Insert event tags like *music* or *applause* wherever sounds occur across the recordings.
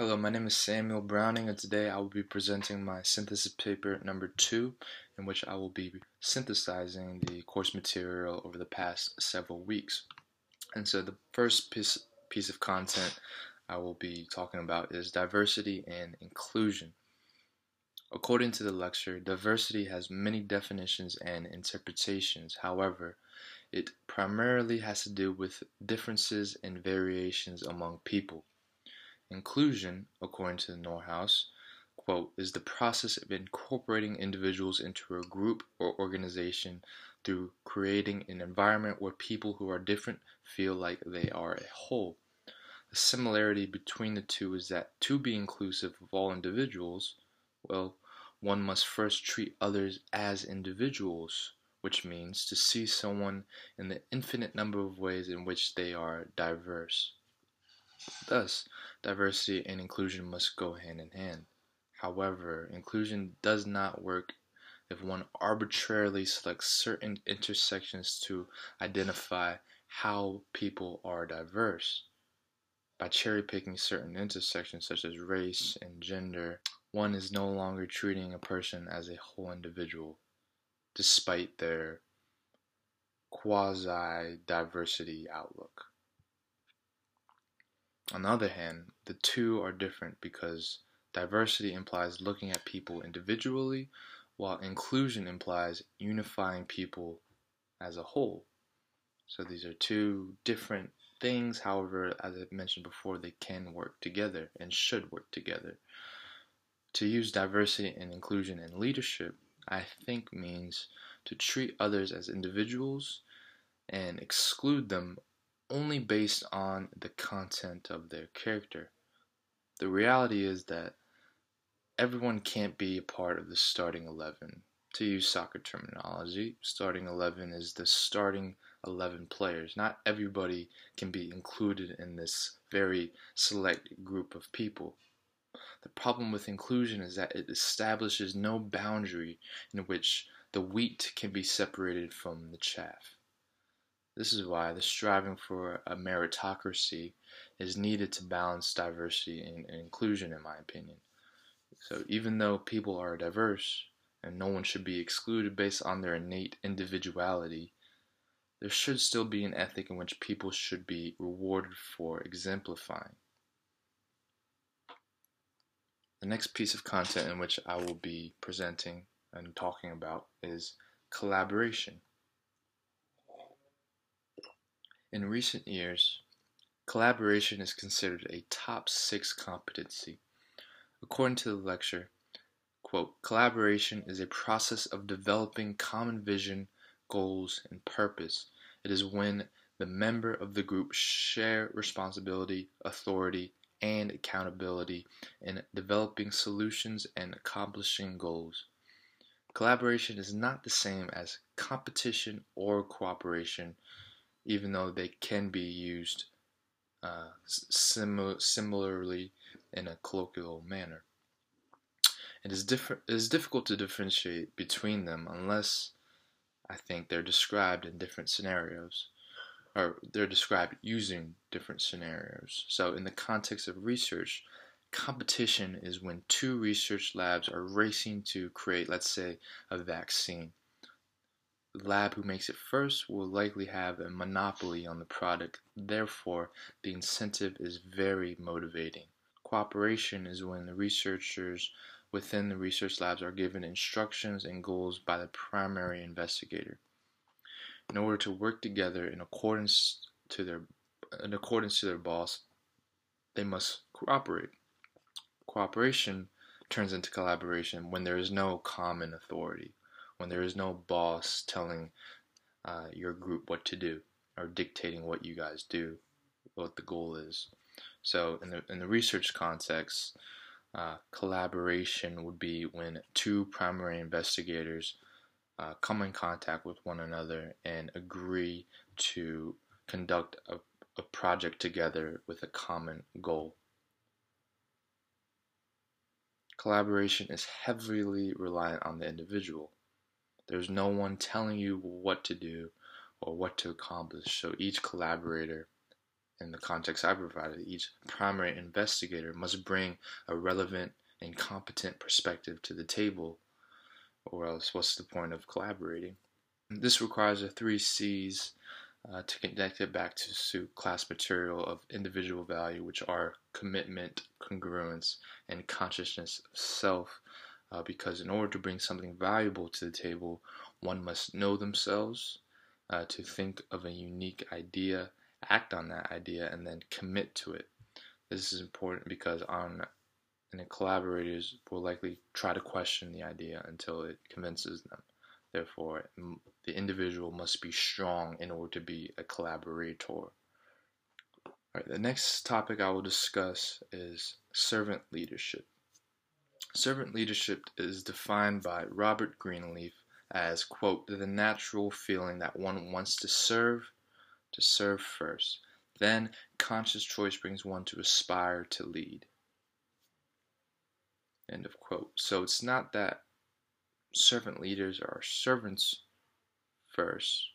Hello, my name is Samuel Browning, and today I will be presenting my synthesis paper number two, in which I will be synthesizing the course material over the past several weeks. And so, the first piece, piece of content I will be talking about is diversity and inclusion. According to the lecture, diversity has many definitions and interpretations. However, it primarily has to do with differences and variations among people. Inclusion, according to Northouse, quote, is the process of incorporating individuals into a group or organization through creating an environment where people who are different feel like they are a whole. The similarity between the two is that to be inclusive of all individuals, well, one must first treat others as individuals, which means to see someone in the infinite number of ways in which they are diverse. Thus, diversity and inclusion must go hand in hand. However, inclusion does not work if one arbitrarily selects certain intersections to identify how people are diverse. By cherry picking certain intersections such as race and gender, one is no longer treating a person as a whole individual, despite their quasi diversity outlook. On the other hand, the two are different because diversity implies looking at people individually, while inclusion implies unifying people as a whole. So these are two different things. However, as I mentioned before, they can work together and should work together. To use diversity and inclusion in leadership, I think means to treat others as individuals and exclude them only based on the content of their character. The reality is that everyone can't be a part of the starting 11. To use soccer terminology, starting 11 is the starting 11 players. Not everybody can be included in this very select group of people. The problem with inclusion is that it establishes no boundary in which the wheat can be separated from the chaff. This is why the striving for a meritocracy is needed to balance diversity and, inclusion, in my opinion. So even though people are diverse and no one should be excluded based on their innate individuality, there should still be an ethic in which people should be rewarded for exemplifying. The next piece of content in which I will be presenting and talking about is collaboration. In recent years, collaboration is considered a top six competency. According to the lecture, quote, collaboration is a process of developing common vision, goals, and purpose. It is when the member of the group share responsibility, authority, and accountability in developing solutions and accomplishing goals. Collaboration is not the same as competition or cooperation even though they can be used uh, sim- similarly in a colloquial manner. It is, it is difficult to differentiate between them unless I think they're described in different scenarios, or they're described using different scenarios. So, in the context of research, competition is when two research labs are racing to create, let's say, a vaccine. The lab who makes it first will likely have a monopoly on the product, therefore the incentive is very motivating. Cooperation is when the researchers within the research labs are given instructions and goals by the primary investigator. In order to work together in accordance to their in accordance to their boss, they must cooperate. Cooperation turns into collaboration when there is no common authority when there is no boss telling uh, your group what to do or dictating what you guys do, what the goal is. So in the in the research context, uh, collaboration would be when two primary investigators uh, come in contact with one another and agree to conduct a, a project together with a common goal. Collaboration is heavily reliant on the individual. There's no one telling you what to do or what to accomplish. So each collaborator in the context I provided, each primary investigator must bring a relevant and competent perspective to the table, or else what's the point of collaborating? This requires the three C's uh, to connect it back to class material of individual value, which are commitment, congruence, and consciousness of self. Uh, because in order to bring something valuable to the table, one must know themselves, uh, to think of a unique idea, act on that idea, and then commit to it. This is important because on and the collaborators will likely try to question the idea until it convinces them. Therefore, the individual must be strong in order to be a collaborator. Right, the next topic I will discuss is servant leadership. Servant leadership is defined by Robert Greenleaf as, quote, the natural feeling that one wants to serve, to serve first. Then conscious choice brings one to aspire to lead. End of quote. So it's not that servant leaders are servants first,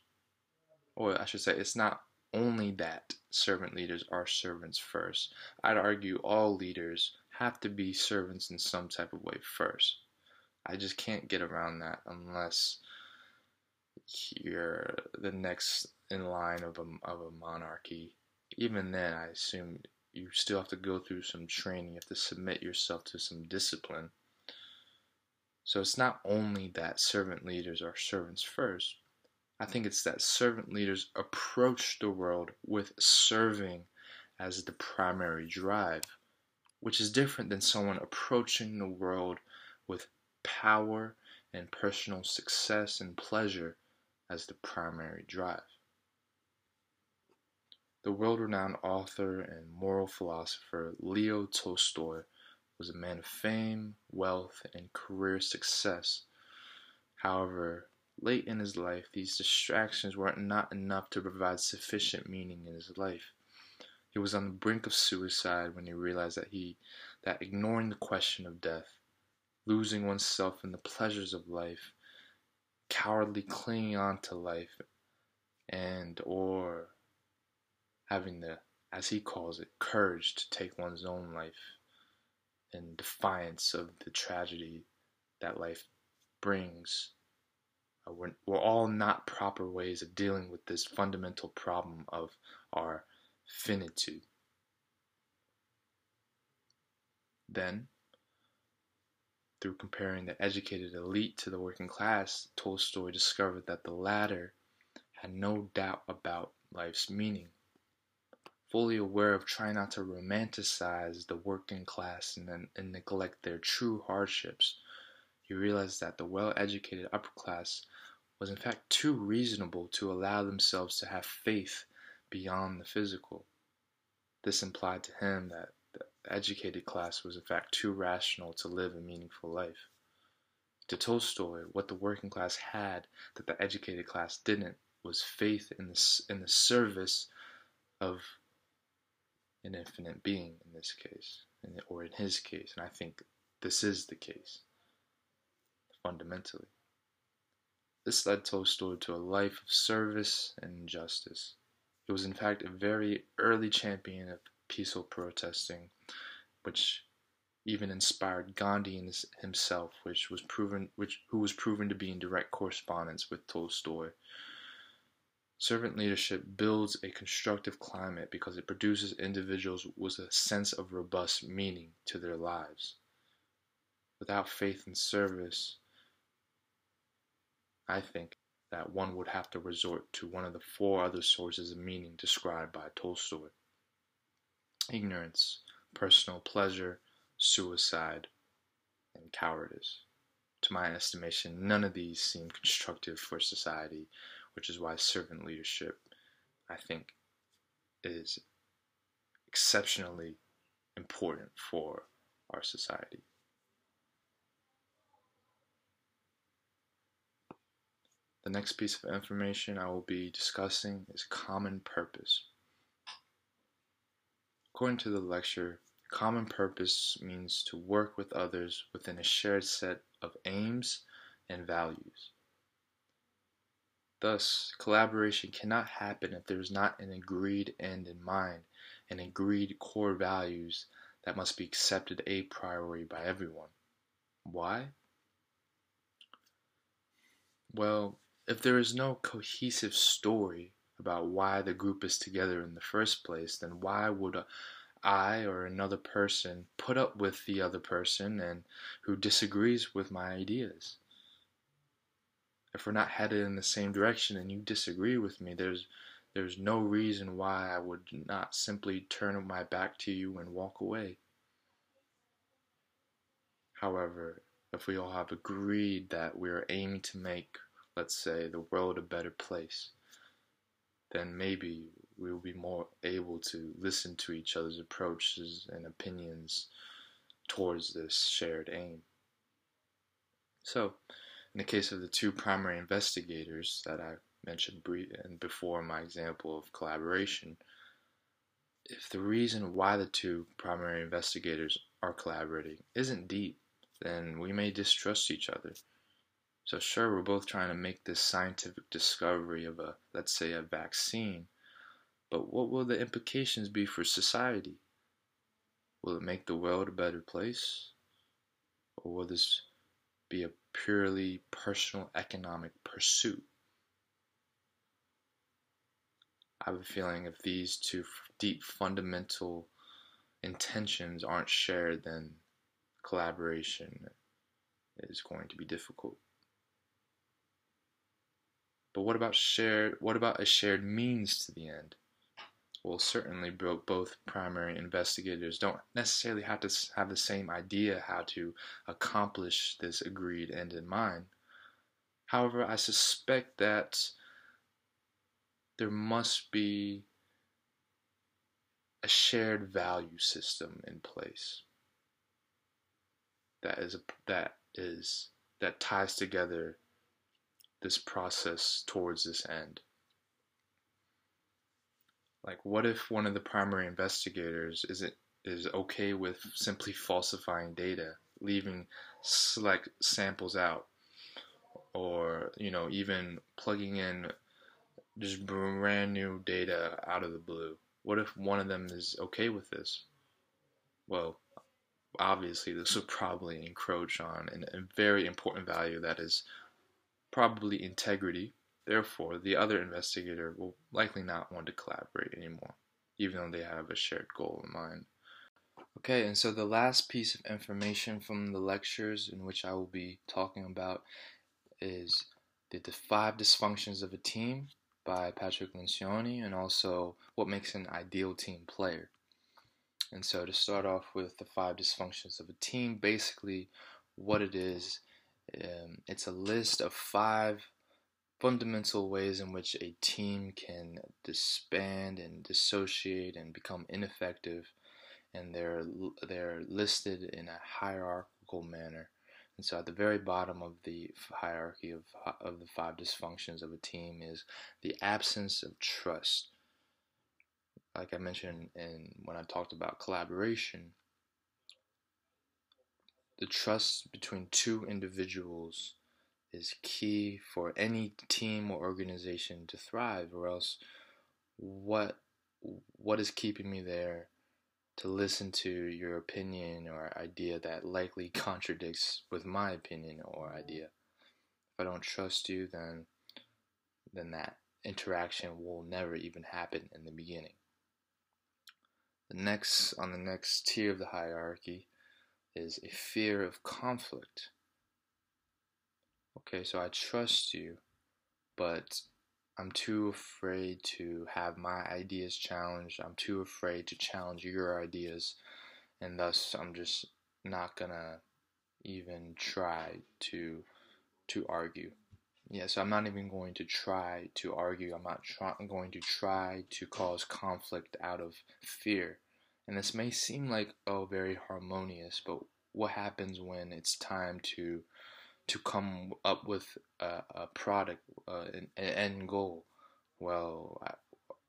or I should say, it's not only that servant leaders are servants first. I'd argue all leaders have to be servants in some type of way first. I just can't get around that unless you're the next in line of a, of a monarchy. Even then, I assume you still have to go through some training. You have to submit yourself to some discipline. So it's not only that servant leaders are servants first. I think it's that servant leaders approach the world with serving as the primary drive, which is different than someone approaching the world with power and personal success and pleasure as the primary drive. The world renowned author and moral philosopher Leo Tolstoy was a man of fame, wealth, and career success. However, late in his life, these distractions were not enough to provide sufficient meaning in his life. He was on the brink of suicide when he realized that he that ignoring the question of death, losing oneself in the pleasures of life, cowardly clinging on to life, and or having the, as he calls it, courage to take one's own life in defiance of the tragedy that life brings. Uh, we're, we're all not proper ways of dealing with this fundamental problem of our finitude. Then, through comparing the educated elite to the working class, Tolstoy discovered that the latter had no doubt about life's meaning fully aware of trying not to romanticize the working class and, and neglect their true hardships, he realized that the well educated upper class was in fact too reasonable to allow themselves to have faith beyond the physical. This implied to him that the educated class was in fact too rational to live a meaningful life. To Tolstoy, what the working class had that the educated class didn't was faith in the, in the service of an infinite being in this case, or in his case, and I think this is the case, fundamentally. This led Tolstoy to a life of service and justice. He was in fact a very early champion of peaceful protesting, which even inspired Gandhi himself, which was proven, which who was proven to be in direct correspondence with Tolstoy Servant leadership builds a constructive climate because it produces individuals with a sense of robust meaning to their lives. Without faith and service, I think that one would have to resort to one of the four other sources of meaning described by Tolstoy ignorance, personal pleasure, suicide, and cowardice. To my estimation, none of these seem constructive for society which is why servant leadership, I think, is exceptionally important for our society. The next piece of information I will be discussing is common purpose. According to the lecture, common purpose means to work with others within a shared set of aims and values. Thus, collaboration cannot happen if there is not an agreed end in mind, and agreed core values that must be accepted a priori by everyone. Why? Well, if there is no cohesive story about why the group is together in the first place, then why would I or another person put up with the other person and who disagrees with my ideas? If we're not headed in the same direction and you disagree with me, there's there's no reason why I would not simply turn my back to you and walk away. However, if we all have agreed that we're aiming to make, let's say, the world a better place, then maybe we will be more able to listen to each other's approaches and opinions towards this shared aim. So, in the case of the two primary investigators that I mentioned before my example of collaboration, if the reason why the two primary investigators are collaborating isn't deep, then we may distrust each other. So sure, we're both trying to make this scientific discovery of a, let's say, a vaccine, but what will the implications be for society? Will it make the world a better place? Or will this be a purely personal economic pursuit? I have a feeling if these two deep fundamental intentions aren't shared, then collaboration is going to be difficult. But what about shared what about a shared means to the end? Well, certainly both primary investigators don't necessarily have to have the same idea how to accomplish this agreed end in mind. However, I suspect that there must be a shared value system in place that is a, that is that ties together this process towards this end. Like, what if one of the primary investigators is it is okay with simply falsifying data, leaving select samples out, or you know even plugging in just brand new data out of the blue? What if one of them is okay with this? Well, obviously this would probably encroach on a very important value that is probably integrity. Therefore, the other investigator will likely not want to collaborate anymore, even though they have a shared goal in mind. Okay, and so the last piece of information from the lectures in which I will be talking about is the, the five dysfunctions of a team by Patrick Lencioni and also what makes an ideal team player. And so, to start off with the five dysfunctions of a team, basically, what it is, um, it's a list of five fundamental ways in which a team can disband and dissociate and become ineffective, and they're they're listed in a hierarchical manner. And so, at the very bottom of the hierarchy of of the five dysfunctions of a team is the absence of trust like I mentioned in when I talked about collaboration, the trust between two individuals is key for any team or organization to thrive or else what what is keeping me there to listen to your opinion or idea that likely contradicts with my opinion or idea? If i don't trust you then then that interaction will never even happen in the beginning. The next on the next tier of the hierarchy is a fear of conflict. Okay, so I trust you, but I'm too afraid to have my ideas challenged. I'm too afraid to challenge your ideas, and thus I'm just not gonna even try to to argue. Yeah, so I'm not even going to try to argue. I'm not try- going to try to cause conflict out of fear. And this may seem like oh very harmonious, but what happens when it's time to to come up with a, a product, uh, an, an, end goal? Well, I,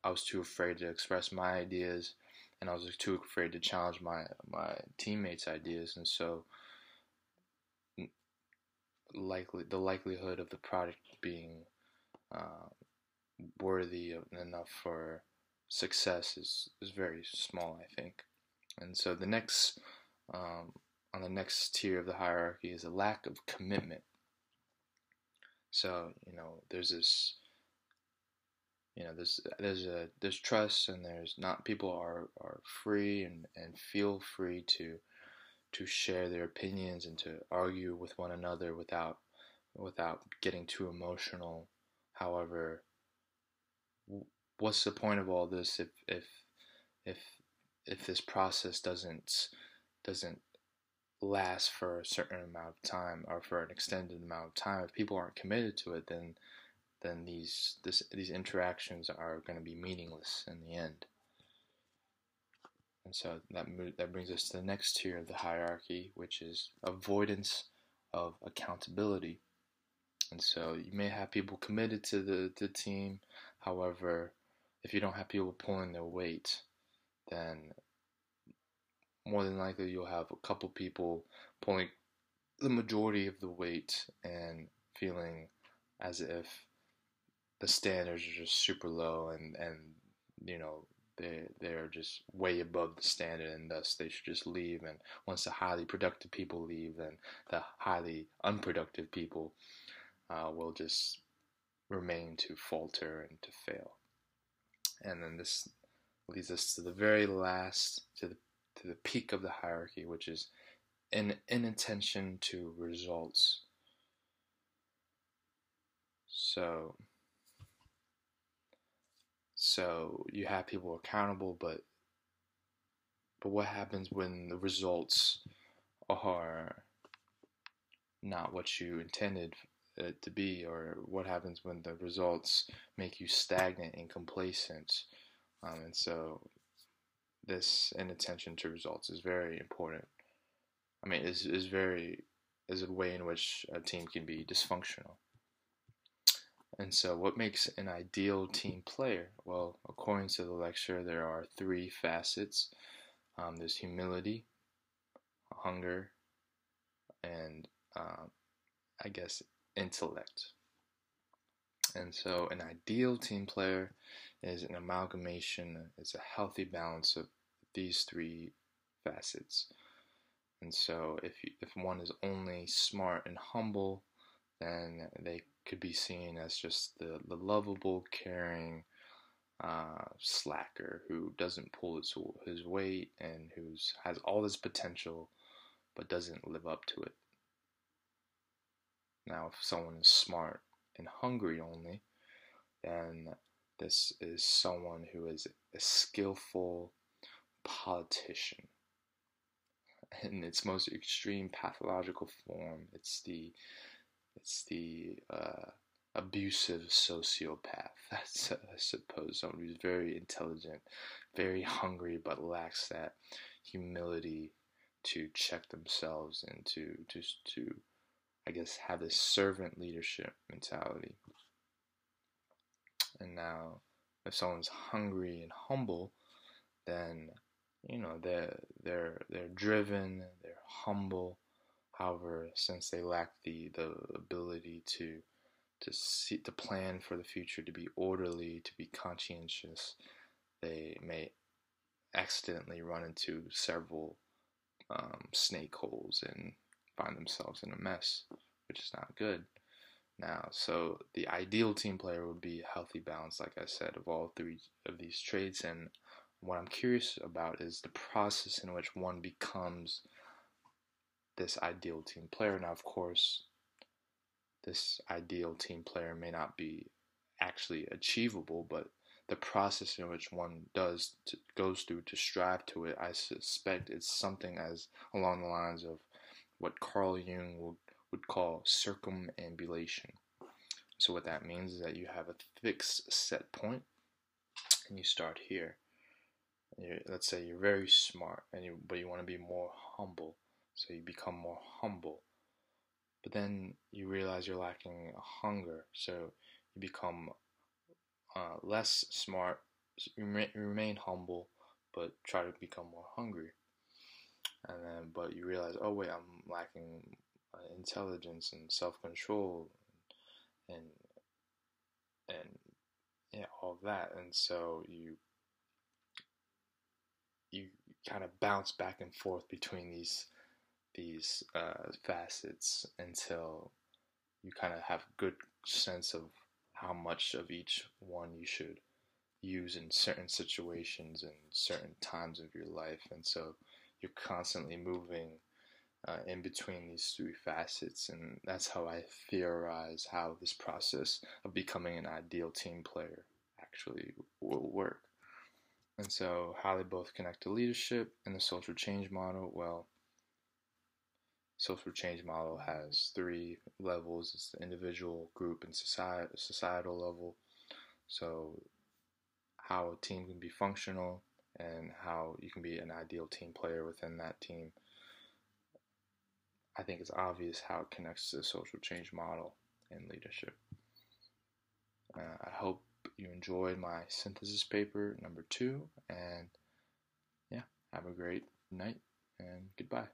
I was too afraid to express my ideas, and I was too afraid to challenge my my teammates' ideas, and so likely the likelihood of the product being uh, worthy enough for success is, is very small, I think. And so the next, um, on the next tier of the hierarchy is a lack of commitment. So, you know, there's this, you know, there's, there's a, there's trust and there's not, people are, are free and, and feel free to, to share their opinions and to argue with one another without, without getting too emotional. However, what's the point of all this if if if if this process doesn't doesn't last for a certain amount of time or for an extended amount of time? If people aren't committed to it then then these this these interactions are going to be meaningless in the end. And so that that brings us to the next tier of the hierarchy which is avoidance of accountability. And so you may have people committed to the, the team however if you don't have people pulling their weight, then more than likely you'll have a couple people pulling the majority of the weight and feeling as if the standards are just super low and and you know they they're just way above the standard and thus they should just leave. And once the highly productive people leave then the highly unproductive people uh, will just remain to falter and to fail and then this leads us to the very last to the to the peak of the hierarchy which is an inattention to results. So so you have people accountable but but what happens when the results are not what you intended it to be, or what happens when the results make you stagnant and complacent. Um, and so, this inattention to results is very important. I mean, is is very is a way in which a team can be dysfunctional. And so, what makes an ideal team player? Well, according to the lecture, there are three facets. Um, there's humility, hunger, and uh, I guess intellect. And so, an ideal team player is an amalgamation, is a healthy balance of these three facets. And so, if you, if one is only smart and humble, then they could be seen as just the, the lovable, caring uh, slacker who doesn't pull his, his weight and who has all this potential but doesn't live up to it. Now, if someone is smart and hungry only, then this is someone who is a skillful politician. In its most extreme pathological form, it's the it's the uh, abusive sociopath. *laughs* That's uh, I suppose someone who's very intelligent, very hungry, but lacks that humility to check themselves and to to to I guess, have this servant leadership mentality. And now, if someone's hungry and humble, then you know they're they're they're driven, they're humble. However, since they lack the the ability to to see to plan for the future, to be orderly, to be conscientious, they may accidentally run into several um, snake holes and find themselves in a mess, which is not good. Now, so the ideal team player would be healthy balance, like I said, of all three of these traits. And what I'm curious about is the process in which one becomes this ideal team player. Now, of course, this ideal team player may not be actually achievable, but the process in which one does to, goes through to strive to it, I suspect it's something as along the lines of what Carl Jung would, would call circumambulation. So what that means is that you have a fixed set point and you start here. You're, let's say you're very smart and you, but you want to be more humble. So you become more humble. But then you realize you're lacking hunger. So you become uh, less smart, you remain humble, but try to become more hungry and then but you realize oh wait i'm lacking uh, intelligence and self-control and and yeah all that. And so you you kind of bounce back and forth between these these uh, facets until you kind of have good sense of how much of each one you should use in certain situations and certain times of your life. And so you're constantly moving uh, in between these three facets and that's how i theorize how this process of becoming an ideal team player actually will work and so, how they both connect to leadership and the social change model. Well, social change model has three levels: it's the individual, group, and societal level. So, how a team can be functional and how you can be an ideal team player within that team. I think it's obvious how it connects to the social change model and leadership. Uh, I hope you enjoyed my synthesis paper number two. And yeah, have a great night and goodbye.